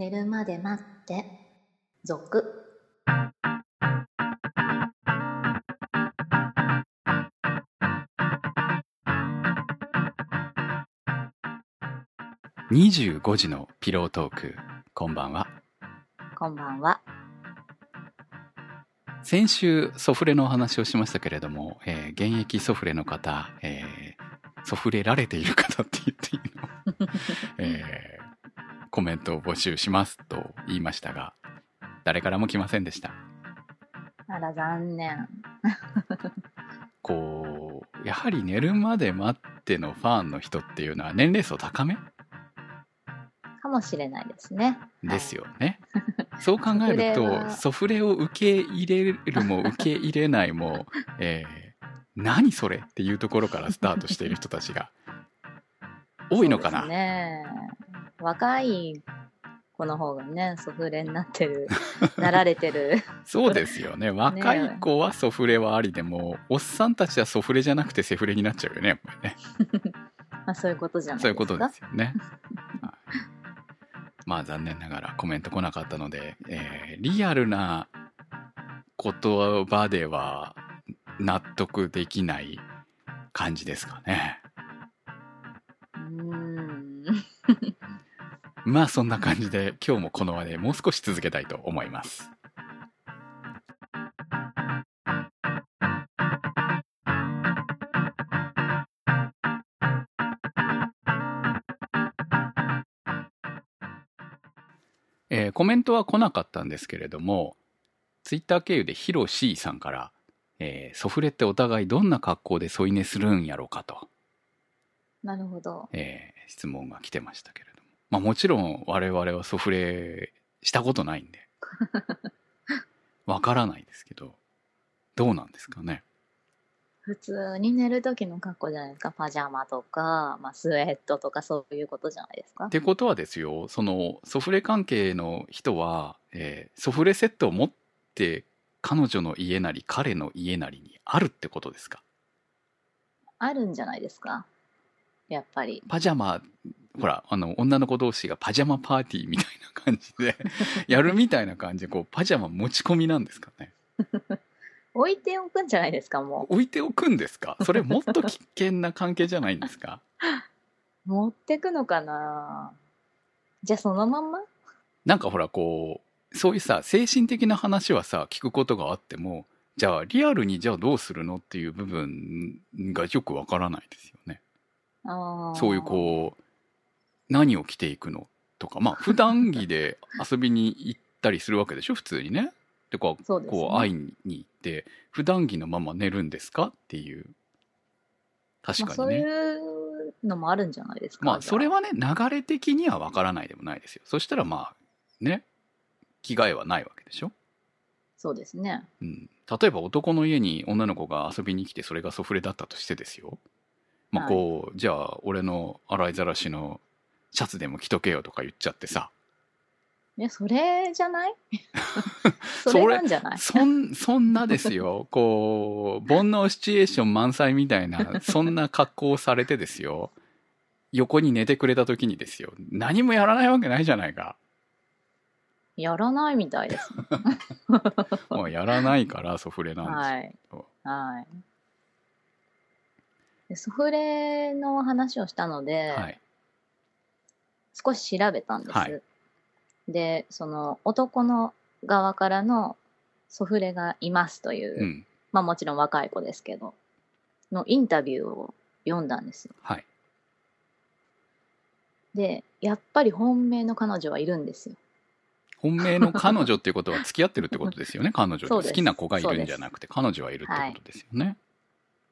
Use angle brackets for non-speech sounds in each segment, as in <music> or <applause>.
寝るまで待って、続。25時のピロートークこんばんはこんばんは。先週ソフレのお話をしましたけれども、えー現役ソフレの方、えーソフレられている方って言っていいの、<laughs> えーコメントを募集しますと言いましたが誰からも来ませんでしたあら、残念。<laughs> こうやはり寝るまで待ってのファンの人っていうのは年齢層高め？かもしれないですね。ですよね。そう考えるとソフレを受け入れるも受け入れないも、<laughs> えー何それっていうところからスタートしている人たちが多いのかな、ね。若い子の方がね、ソフレになってる、<laughs> なられてる。そうですよね若い子はソフレはありでもおっさんたちはソフレじゃなくてセフレになっちゃうよねやっぱりね <laughs> まあ、そういうことじゃないですか。そういうことですよね。はいまあ残念ながらコメント来なかったので、えーリアルな言葉では納得できない感じですかね。まあそんな感じで今日もこの話でもう少し続けたいと思います。えーコメントは来なかったんですけれども、ツイッター経由でヒロシーさんから、えーソフレってお互いどんな格好で添い寝するんやろかと、なるほど。えー質問が来てましたけれども。まあもちろん我々はソフレしたことないんで、<laughs> わからないですけど、どうなんですかね？普通に寝る時の格好じゃないですか？パジャマとか、まあ、スウェットとかそういうことじゃないですか？っ。てことはですよ、そのソフレ関係の人は、えーソフレセットを持って彼女の家なり彼の家なりにあるってことですか？あるんじゃないですか？やっぱり。パジャマ、ほら、あの、女の子同士がパジャマパーティーみたいな感じで、<laughs> やるみたいな感じで、こう、パジャマ持ち込みなんですかね。置いておくんじゃないですか、も置いておくんですか？それもっと危険な関係じゃないんですか？う。持ってくのかな？じゃあそのまんま？なんかほら、こう、そういうさ、精神的な話はさ、聞くことがあっても、じゃあ、リアルにじゃあどうするのっていう部分がよくわからないですよね。そういうこう、何を着ていくの？とか、まあ、普段着で遊びに行ったりするわけでしょ、普通にね。で、こう、ねこう会いに行って、普段着のまま寝るんですか？っていう。確まあ、そういかにね。うのもあるんじゃないですか？まあ、それはね、流れ的にはわからないでもないですよ。そしたらまあ、ね、着替えはないわけでしょ？そうですね。うん。例えば男の家に女の子が遊びに来て、それがソフレだったとしてですよ。まあ、こう、じゃあ、俺の洗いざらしのシャツでも着とけよとか言っちゃってさ。いや、それじゃない？そ <laughs> それれなんじゃない？そん、そんなですよ。こう、煩悩シチュエーション満載みたいな、そんな格好をされてですよ。横に寝てくれた時にですよ。何もやらないわけないじゃないか。やらないみたいです。<laughs> もうやらないからソフレなんですよ。はい。はい。でソフレの話をしたので、はい。少し調べたんです。はいで、その男の側からのソフレがいますという、うん。まあもちろん若い子ですけど、のインタビューを読んだんですよ。はい。で、やっぱり本命の彼女はいるんですよ。本命の彼女っていうことは付き合ってるってことですよね、<laughs> 彼女好きな子がいるんじゃなくて、彼女はいるってことですよね。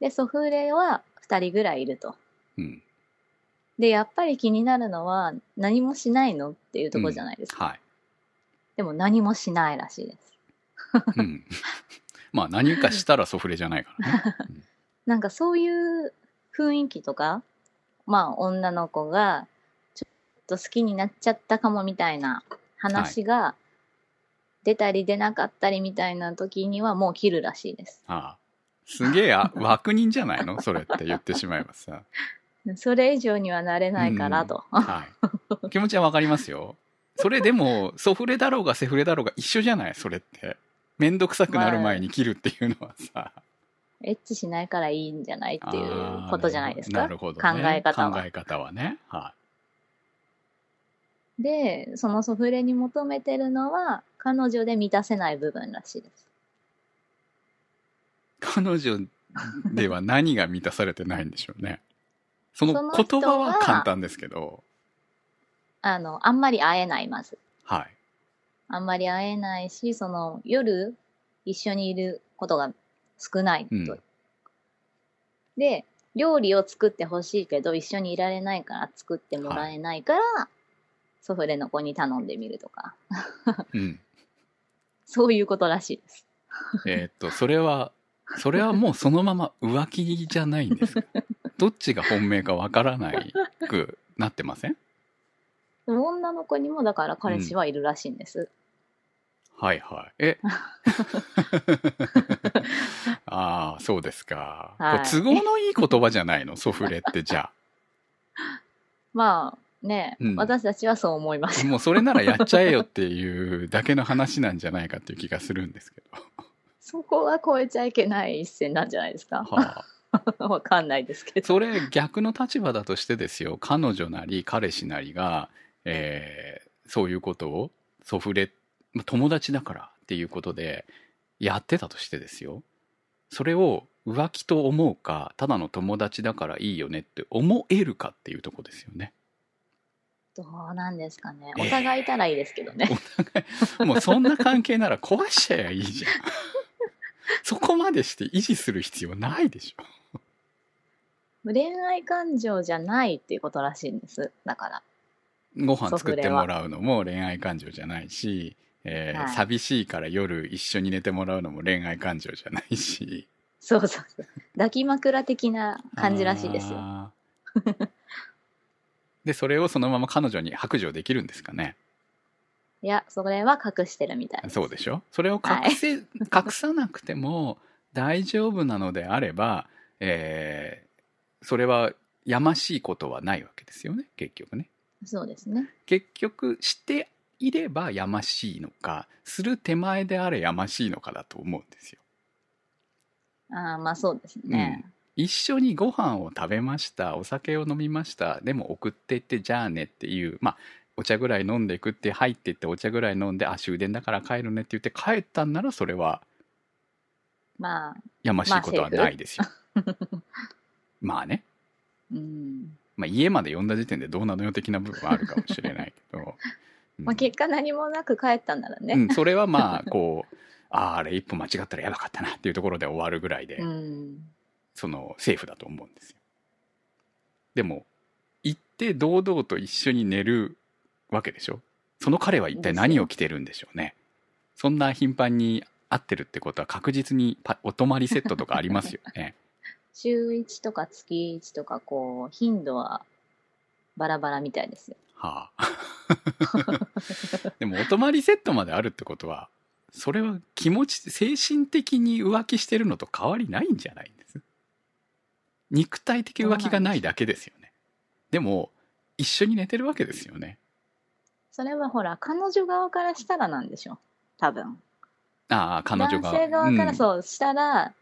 で、ソフレは2人ぐらいいると。うん。で、やっぱり気になるのは何もしないのっていうところじゃないですか。はい。でも何もしないらしいです。うん。<laughs> まあ何かしたらソフレじゃないからね。<laughs> なんかそういう雰囲気とか、まあ女の子がちょっと好きになっちゃったかもみたいな話が出たり出なかったりみたいな時にはもう切るらしいです。ああすげえあ <laughs> 悪人じゃないの？それって言ってしまえばさ。それ以上にはなれないからと。はい。気持ちはわかりますよ。それでも、ソフレだろうがセフレだろうが一緒じゃない？それって。めんどくさくなる前に切るっていうのはさ。エッチしないからいいんじゃないっていうことじゃないですか？なるほど、ね。考え方は考え方はね。はで、そのソフレに求めてるのは、彼女で満たせない部分らしいです。い。彼女では何が満たされてないんでしょうね。その言葉はは簡単ですけど、あの、あんまり会えない、まず。はい。あんまり会えないし、その、夜、一緒にいることが少ないと。うんで、料理を作ってほしいけど、一緒にいられないから作ってもらえないから、ソフレの子に頼んでみるとか。うん。<laughs> そういうことらしいです。えーっと、それは、それはもうそのまま浮気じゃないんですか？<laughs> どっちが本命かわからないくなってません？女の子にもだから彼氏はいるらしいんです。はいはい。え？ああ、そうですか。はい都合のいい言葉じゃないの？ソフレってじゃまあね、うん私たちはそう思いますあ。。もうそれならやっちゃえよっていうだけの話なんじゃないかっていう気がするんですけど。<laughs> そこは超えちゃいけない一線なんじゃないですか。はあ、<laughs> わかんないですけど。それ逆の立場だとしてですよ。彼女なり彼氏なりが、えーそういうことをソフレまあ友達だからっていうことでやってたとしてですよ。それを浮気と思うかただの友達だからいいよねって思えるかっていうとこですよね。どうなんですかね。ええお互いいたらいいですけどね。もうそんな関係なら壊しちゃえばいいじゃん。そこまでして維持する必要ないでしょ恋愛感情じゃないっていうことらしいんです。だから。ご飯作ってもらうのも恋愛感情じゃないし、えーはい寂しいから夜一緒に寝てもらうのも恋愛感情じゃないしそうそうそう。抱き枕的な感じらしいですよ。でそれをそのまま彼女に白状できるんですかね？いや、それは隠してるみたい。そうでしょ？それを隠せ、隠さなくても大丈夫なのであれば、えーそれはやましいことはないわけですよね結局ね。そうですね。結局していればやましいのかする手前であれやましいのかだと思うんですよ。ああ、まあそうですね。一緒にご飯を食べましたお酒を飲みましたでも送ってってじゃあねっていうまあお茶ぐらい飲んでいくって入ってってお茶ぐらい飲んであ終電だから帰るねって言って帰ったんならそれはまあ、やましいことはないですよ。まあね。うん。まあ家まで呼んだ時点でどうなのよ的な部分はあるかもしれないけど、<laughs> うん。まあ結果何もなく帰ったんならね。うん、それはまあこう <laughs> あーあれ一歩間違ったらやばかったなっていうところで終わるぐらいで、うん。そのセーフだと思うんですよ。でも行って堂々と一緒に寝るわけでしょ？その彼は一体何を着てるんでしょうね。そんな頻繁に会ってるってことは確実にパお泊まりセットとかありますよね週1とか月1とか、こう、頻度はバラバラみたいですよ。はあ。<laughs> でもお泊まりセットまであるってことはそれは気持ち精神的に浮気してるのと変わりないんじゃないんです？肉体的浮気がないだけですよね。でも一緒に寝てるわけですよね。それはほら、彼女側からしたらなんでしょ多分。ああ彼女が男性側からうん。そうしたら、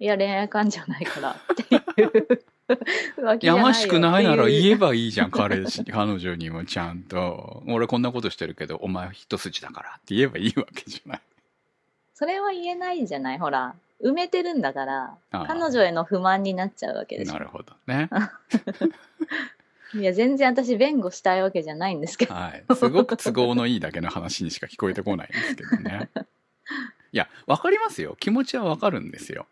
いや、恋愛感情ないからっていう。やましくないなら言えば。ばいいじゃん彼氏彼女にもちゃんと俺こんなことしてるけどお前一筋だからって言えばいいわけじゃないそれは言えないじゃない？ほら、埋めてるんだから、彼女への不満になっちゃうわけでしょ。なるほどね <laughs> いや、全然私弁護したいわけじゃないんですけど。はい。すごく都合のいいだけの話にしか聞こえてこないんですけどね。いや、わかりますよ。気持ちはわかるんですよ。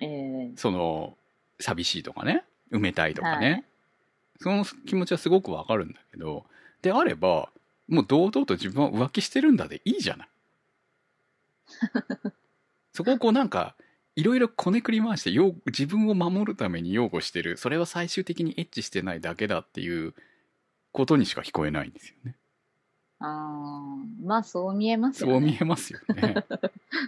えーその、寂しいとかね、埋めたいとかね。はいその気持ちはすごくわかるんだけど、であれば、もう堂々と自分は浮気してるんだでいいじゃない。<laughs> そこをこうなんか、いろいろこねくり回して擁自分を守るために擁護してるそれは最終的にエッチしてないだけだっていうことにしか聞こえないんですよねあーまあ、そう見えますよね。そう見えますよね。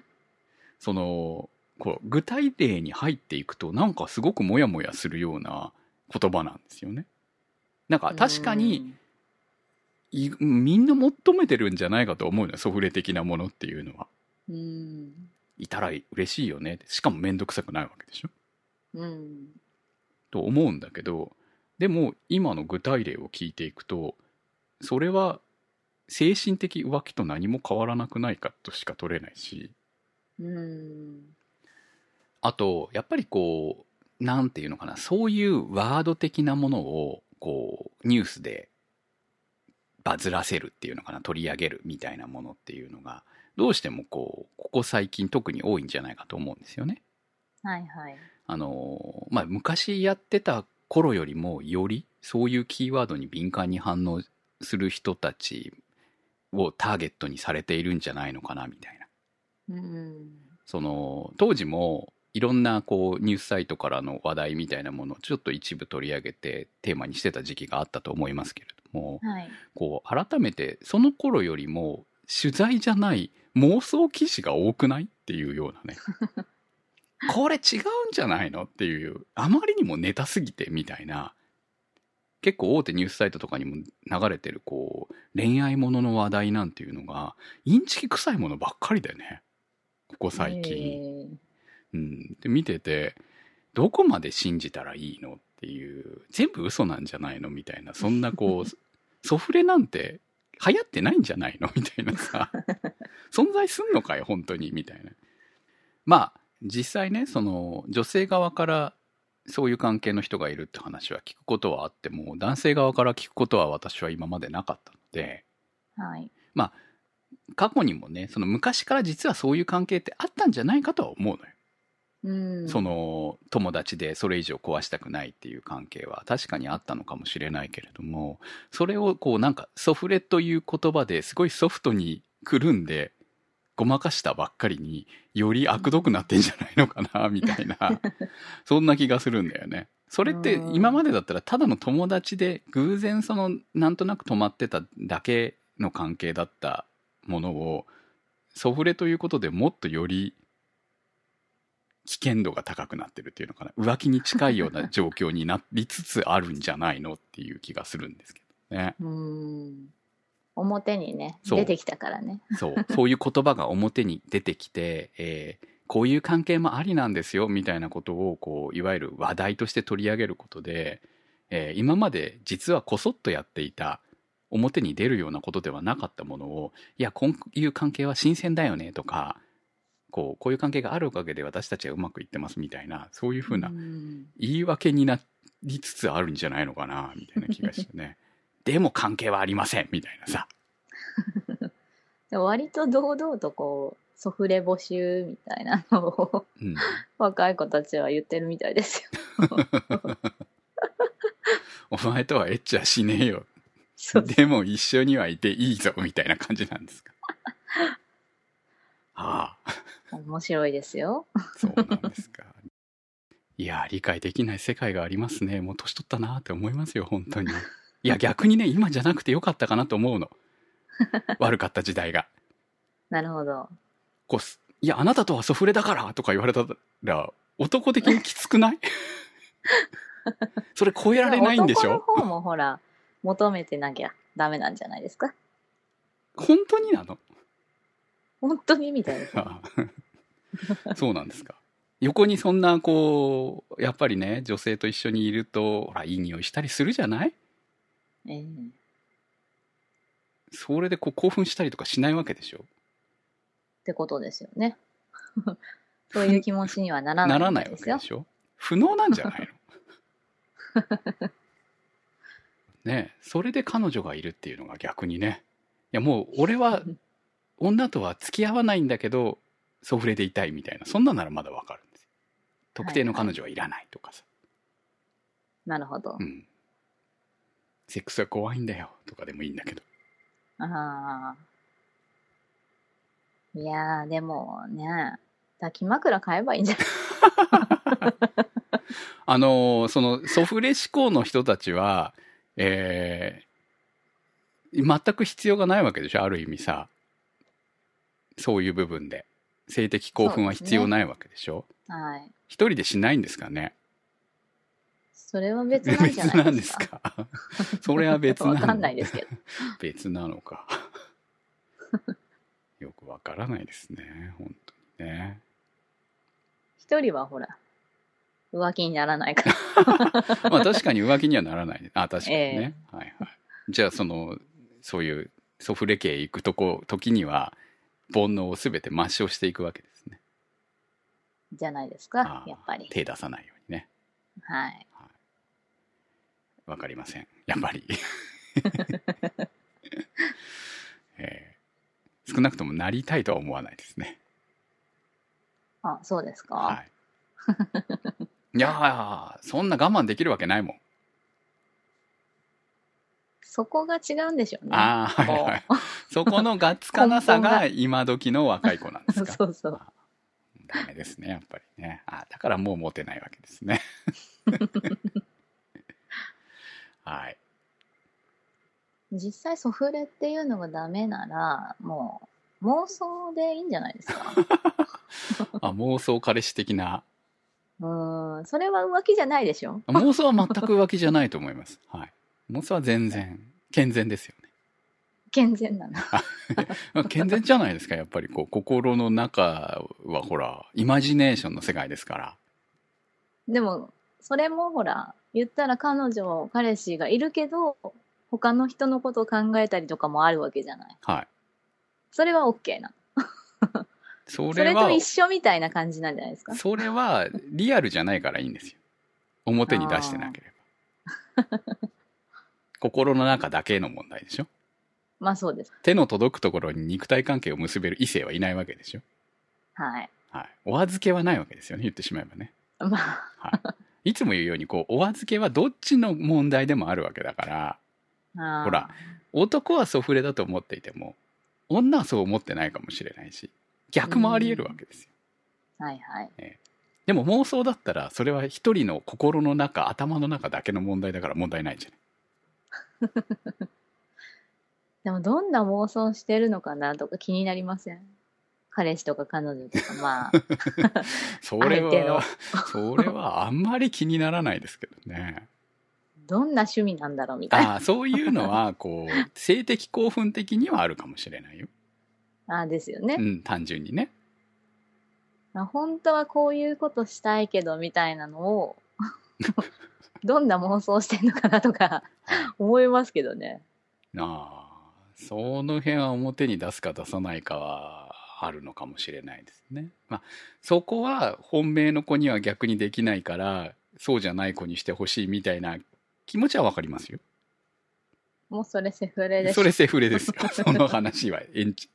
<laughs> そのこう具体例に入っていくとなんかすごくモヤモヤするような言葉なんですよね。なんか確かにいみんな求めてるんじゃないかと思うのよソフレ的なものっていうのはうん。いたら嬉しいよねしかも面倒くさくないわけでしょうん。と思うんだけどでも今の具体例を聞いていくとそれは精神的浮気と何も変わらなくないかとしか取れないしうん。あとやっぱりこうなんていうのかなそういうワード的なものをこうニュースでバズらせるっていうのかな取り上げるみたいなものっていうのがどうしてもこうここ最近特に多いんじゃないかと思うんですよね。はいはい。あのまあ、昔やってた頃よりもよりそういうキーワードに敏感に反応する人たちをターゲットにされているんじゃないのかなみたいな。うん。その当時もいろんなこうニュースサイトからの話題みたいなものをちょっと一部取り上げてテーマにしてた時期があったと思いますけれどもはい。こう改めてその頃よりも取材じゃない妄想記事が多くないっていうようなね <laughs> これ違うんじゃないのっていうあまりにもネタすぎてみたいな結構大手ニュースサイトとかにも流れてるこう恋愛ものの話題なんていうのがインチキ臭いものばっかりだよねここ最近。えうん、で見ててどこまで信じたらいいのっていう全部嘘なんじゃないのみたいなそんなこう <laughs> ソフレなんて流行ってないんじゃないのみたいなさ <laughs> 存在すんのかよ本当にみたいな。まあ実際ねその女性側からそういう関係の人がいるって話は聞くことはあっても男性側から聞くことは私は今までなかったのでーはい。過去にもねその昔から実はそういう関係ってあったんじゃないかとは思うのようん。その友達でそれ以上壊したくないっていう関係は確かにあったのかもしれないけれどもそれをこうなんかソフレという言葉ですごいソフトにくるんでごまかしたばっかりにより悪どくなってんじゃないのかな <laughs> みたいなそんな気がするんだよね。それってうん今までだったらただの友達で偶然そのなんとなく止まってただけの関係だったものをソフレということでもっとより危険度が高くなってるっていうのかな浮気に近いような <laughs> 状況になりつつあるんじゃないのっていう気がするんですけどね。うん。表にね、出てきたからね。そうそういう言葉が表に出てきて、えーこういう関係もありなんですよみたいなことをこういわゆる話題として取り上げることで、えー今まで実はこそっとやっていた表に出るようなことではなかったものをいやこういう関係は新鮮だよねとかこうこういう関係があるおかげで私たちはうまくいってますみたいなそういうふうなうん。言い訳になりつつあるんじゃないのかなみたいな気がしてね。<laughs> でも関係はありませんみたいなさ。<laughs> 割と堂々とこう、ソフレ募集みたいなのをうん。若い子たちは言ってるみたいですよ。<laughs> お前とはエッチはしねえよ。でも一緒にはいていいぞみたいな感じなんですか。ああ面白いですよ。そうなんですかいや理解できない世界がありますねもう年取ったなって思いますよ本当にいや逆にね今じゃなくてよかったかなと思うの悪かった時代がなるほど。こうすいやあなたとはソフレだからとか言われたら男的にきつくない？それ超えられないんでしょ？男の方もほら、求めてなきゃダメなんじゃないですか？本当になの？本当にみたいですね。あ <laughs> あ <laughs> そうなんですか。横にそんなこうやっぱりね女性と一緒にいるとほらいい匂いしたりするじゃない？ええ。それでこう興奮したりとかしないわけでしょ？ってことですよね。<laughs> そういう気持ちにはならなないらないわ。けでしょ？不能なんじゃないの？<laughs> ねえそれで彼女がいるっていうのが逆にね。いやもう俺は女とは付き合わないんだけどソフレでいたいみたいな。そんなならまだわかるんですよ。特定の彼女はいらないとかさ、なるほど。う。ん。セックスは怖いんだよとかでもいいんだけど。ああ。いやー、でもね、抱き枕買えばいいんじゃない？あのーそのソフレ志向の人たちは、えー全く必要がないわけでしょある意味さ。そういう部分で性的興奮は必要ないわけでしょ？はい。一人でしないんですかね？それは別なんじゃないですか？<laughs> 別なんですか？<laughs> それは別なのわかんないですけど。<laughs> 別なのか？よくわからないですね。本当にね。一人はほら、浮気にならないから。まあ確かに浮気にはならない。あ、確かにね。えはいはい。じゃあその、そういうソフレ系行くとこ、時には、煩悩をすべて抹消していくわけですね。じゃないですあか、ーやっぱり。手出さないようにね。はい。わかりません。やっぱり。<laughs> えー少なくともなりたいとは思わないですね。あ、そうですか？はい。いやー、そんな我慢できるわけないもん。そこが違うんでしょうね。ああ、はいはい。そこのガッツかなさがが今時の若い子なんですか。そうそう。あダメですね、やっぱりね。あだからもうモテないわけですね。<laughs> はい。実際ソフレっていうのがダメなら、もう妄想でいいんじゃないですか。<laughs> あ妄想彼氏的な？うーん、それは浮気じゃないでしょ妄想は全く浮気じゃないと思います。はい。妄想は全然、健全ですよね。健全なの。<laughs> まあ健全じゃないですか、やっぱりこう、心の中はほら、イマジネーションの世界ですから。でも、それもほら、言ったら彼女、彼氏がいるけど、他の人のことを考えたりとかもあるわけじゃない。はい。それは OK な。それはそれと、一緒みたいな感じなんじゃないですか？それはリアルじゃないからいいんですよ。表に出してなければ。心の中だけの問題でしょ？まあそうです。手の届くところに肉体関係を結べる異性はいないわけでしょ？はい。はい。お預けはないわけですよね、言ってしまえばね。まあ、はい。いつも言うように、こう、お預けはどっちの問題でもあるわけだから、あーほら。男はソフレだと思っていても、女はそう思ってないかもしれないし、逆もあり得るわけですよ。はいはい。でも妄想だったら、それは一人の心の中、頭の中だけの問題だから問題ないじゃない。<laughs> でもどんな妄想してるのかなとか気になりません？彼氏とか彼女とか、まあ、<laughs> それは、それはあんまり気にならないですけどね。どんな趣味なんだろうみたいな。ああ、そういうのは、こう、性的興奮的にはあるかもしれないよ。ああですよねう。ん、単純にね。まあ本当はこういうことしたいけどみたいなのを、<laughs> どんな妄想してんのかなとか思いますけどね。ああ、その辺は表に出すか出さないかはあるのかもしれないですね。まあ、そこは本命の子には逆にできないから、そうじゃない子にしてほしいみたいな気持ちはわかりますよ。もうそれセフレでしそれセフレですよ。<laughs> その話は延ち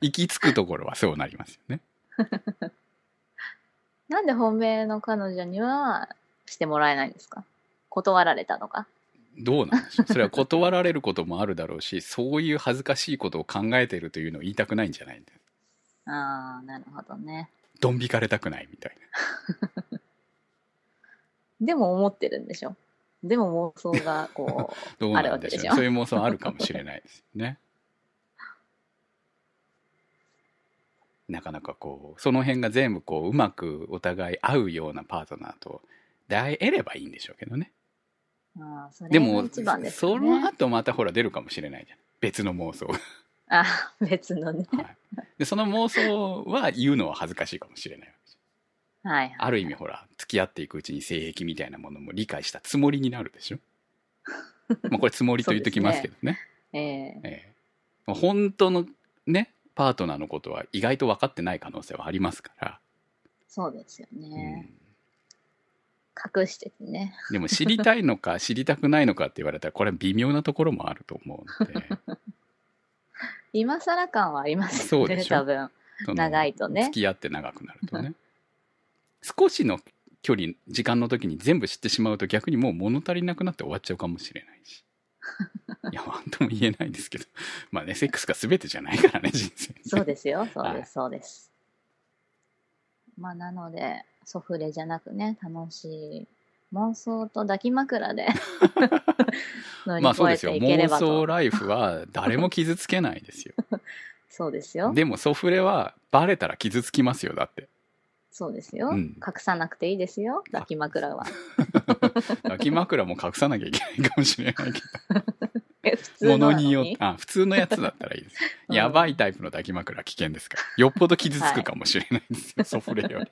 行き着くところはそうなりますよね。<laughs> なんで本命の彼女にはしてもらえないんですか？断られたのか？どうなんでしょう。それは断られることもあるだろうし、そういう恥ずかしいことを考えてるというのを言いたくないんじゃないんだよ。ああ、なるほどね。ドン引かれたくないみたいな。<laughs> でも思ってるんでしょ？でも妄想がこう、<laughs> どうなんでしょう、ね。あるわけでしょ？そういう妄想あるかもしれないですよね。なかなかこう、その辺が全部こう、うまくお互い合うようなパートナーと出会えればいいんでしょうけどね。ああ、それでも、が一番ですそ。の後またほら出るかもしれないじゃん。別の妄想が。<laughs> ああ、別のね。はいで、その妄想は言うのは恥ずかしいかもしれないわけですはいはい。ある意味ほら、付き合っていくうちに性癖みたいなものも理解したつもりになるでしょ？<laughs> まあこれつもりと言っときますけどね。<laughs> ええええ本当のね、パートナーのことは意外と分かってない可能性はありますから。そうですようね。ん隠しててね。でも知りたいのか <laughs> 知りたくないのかって言われたらこれは微妙なところもあると思うので。<laughs> 今更感はありますよね、そうでしょ。多分。長いとね。付き合って長くなるとね。少しの距離時間の時に全部知ってしまうと逆にもう物足りなくなって終わっちゃうかもしれないし。<laughs> いや何とも言えないですけど。まあねセックスが全てじゃないからね人生そうですよ、そうはい。です、そうです。まあ、なので、ソフレじゃなくね、楽しい妄想と抱き枕で <laughs> まあそうですよ妄。想ライフは誰も傷つけないですよ <laughs> そうですよ。でもソフレはバレたら傷つきますよだってそうですよ。うん隠さなくていいですよ、抱き枕は。<laughs> 抱き枕も隠さなきゃいけないかもしれないけえ普通ど、ものに？よって、あ、普通のやつだったらいいです。うんやばいタイプの抱き枕は危険ですから。よっぽど傷つくかもしれないんですよ、ソフレより。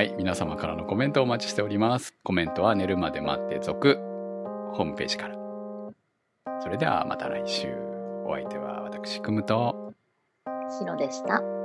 はい。皆様からのコメントをお待ちしております。コメントは寝るまで待って続、ホームページから。それではまた来週。お相手は私、くむと、白でした。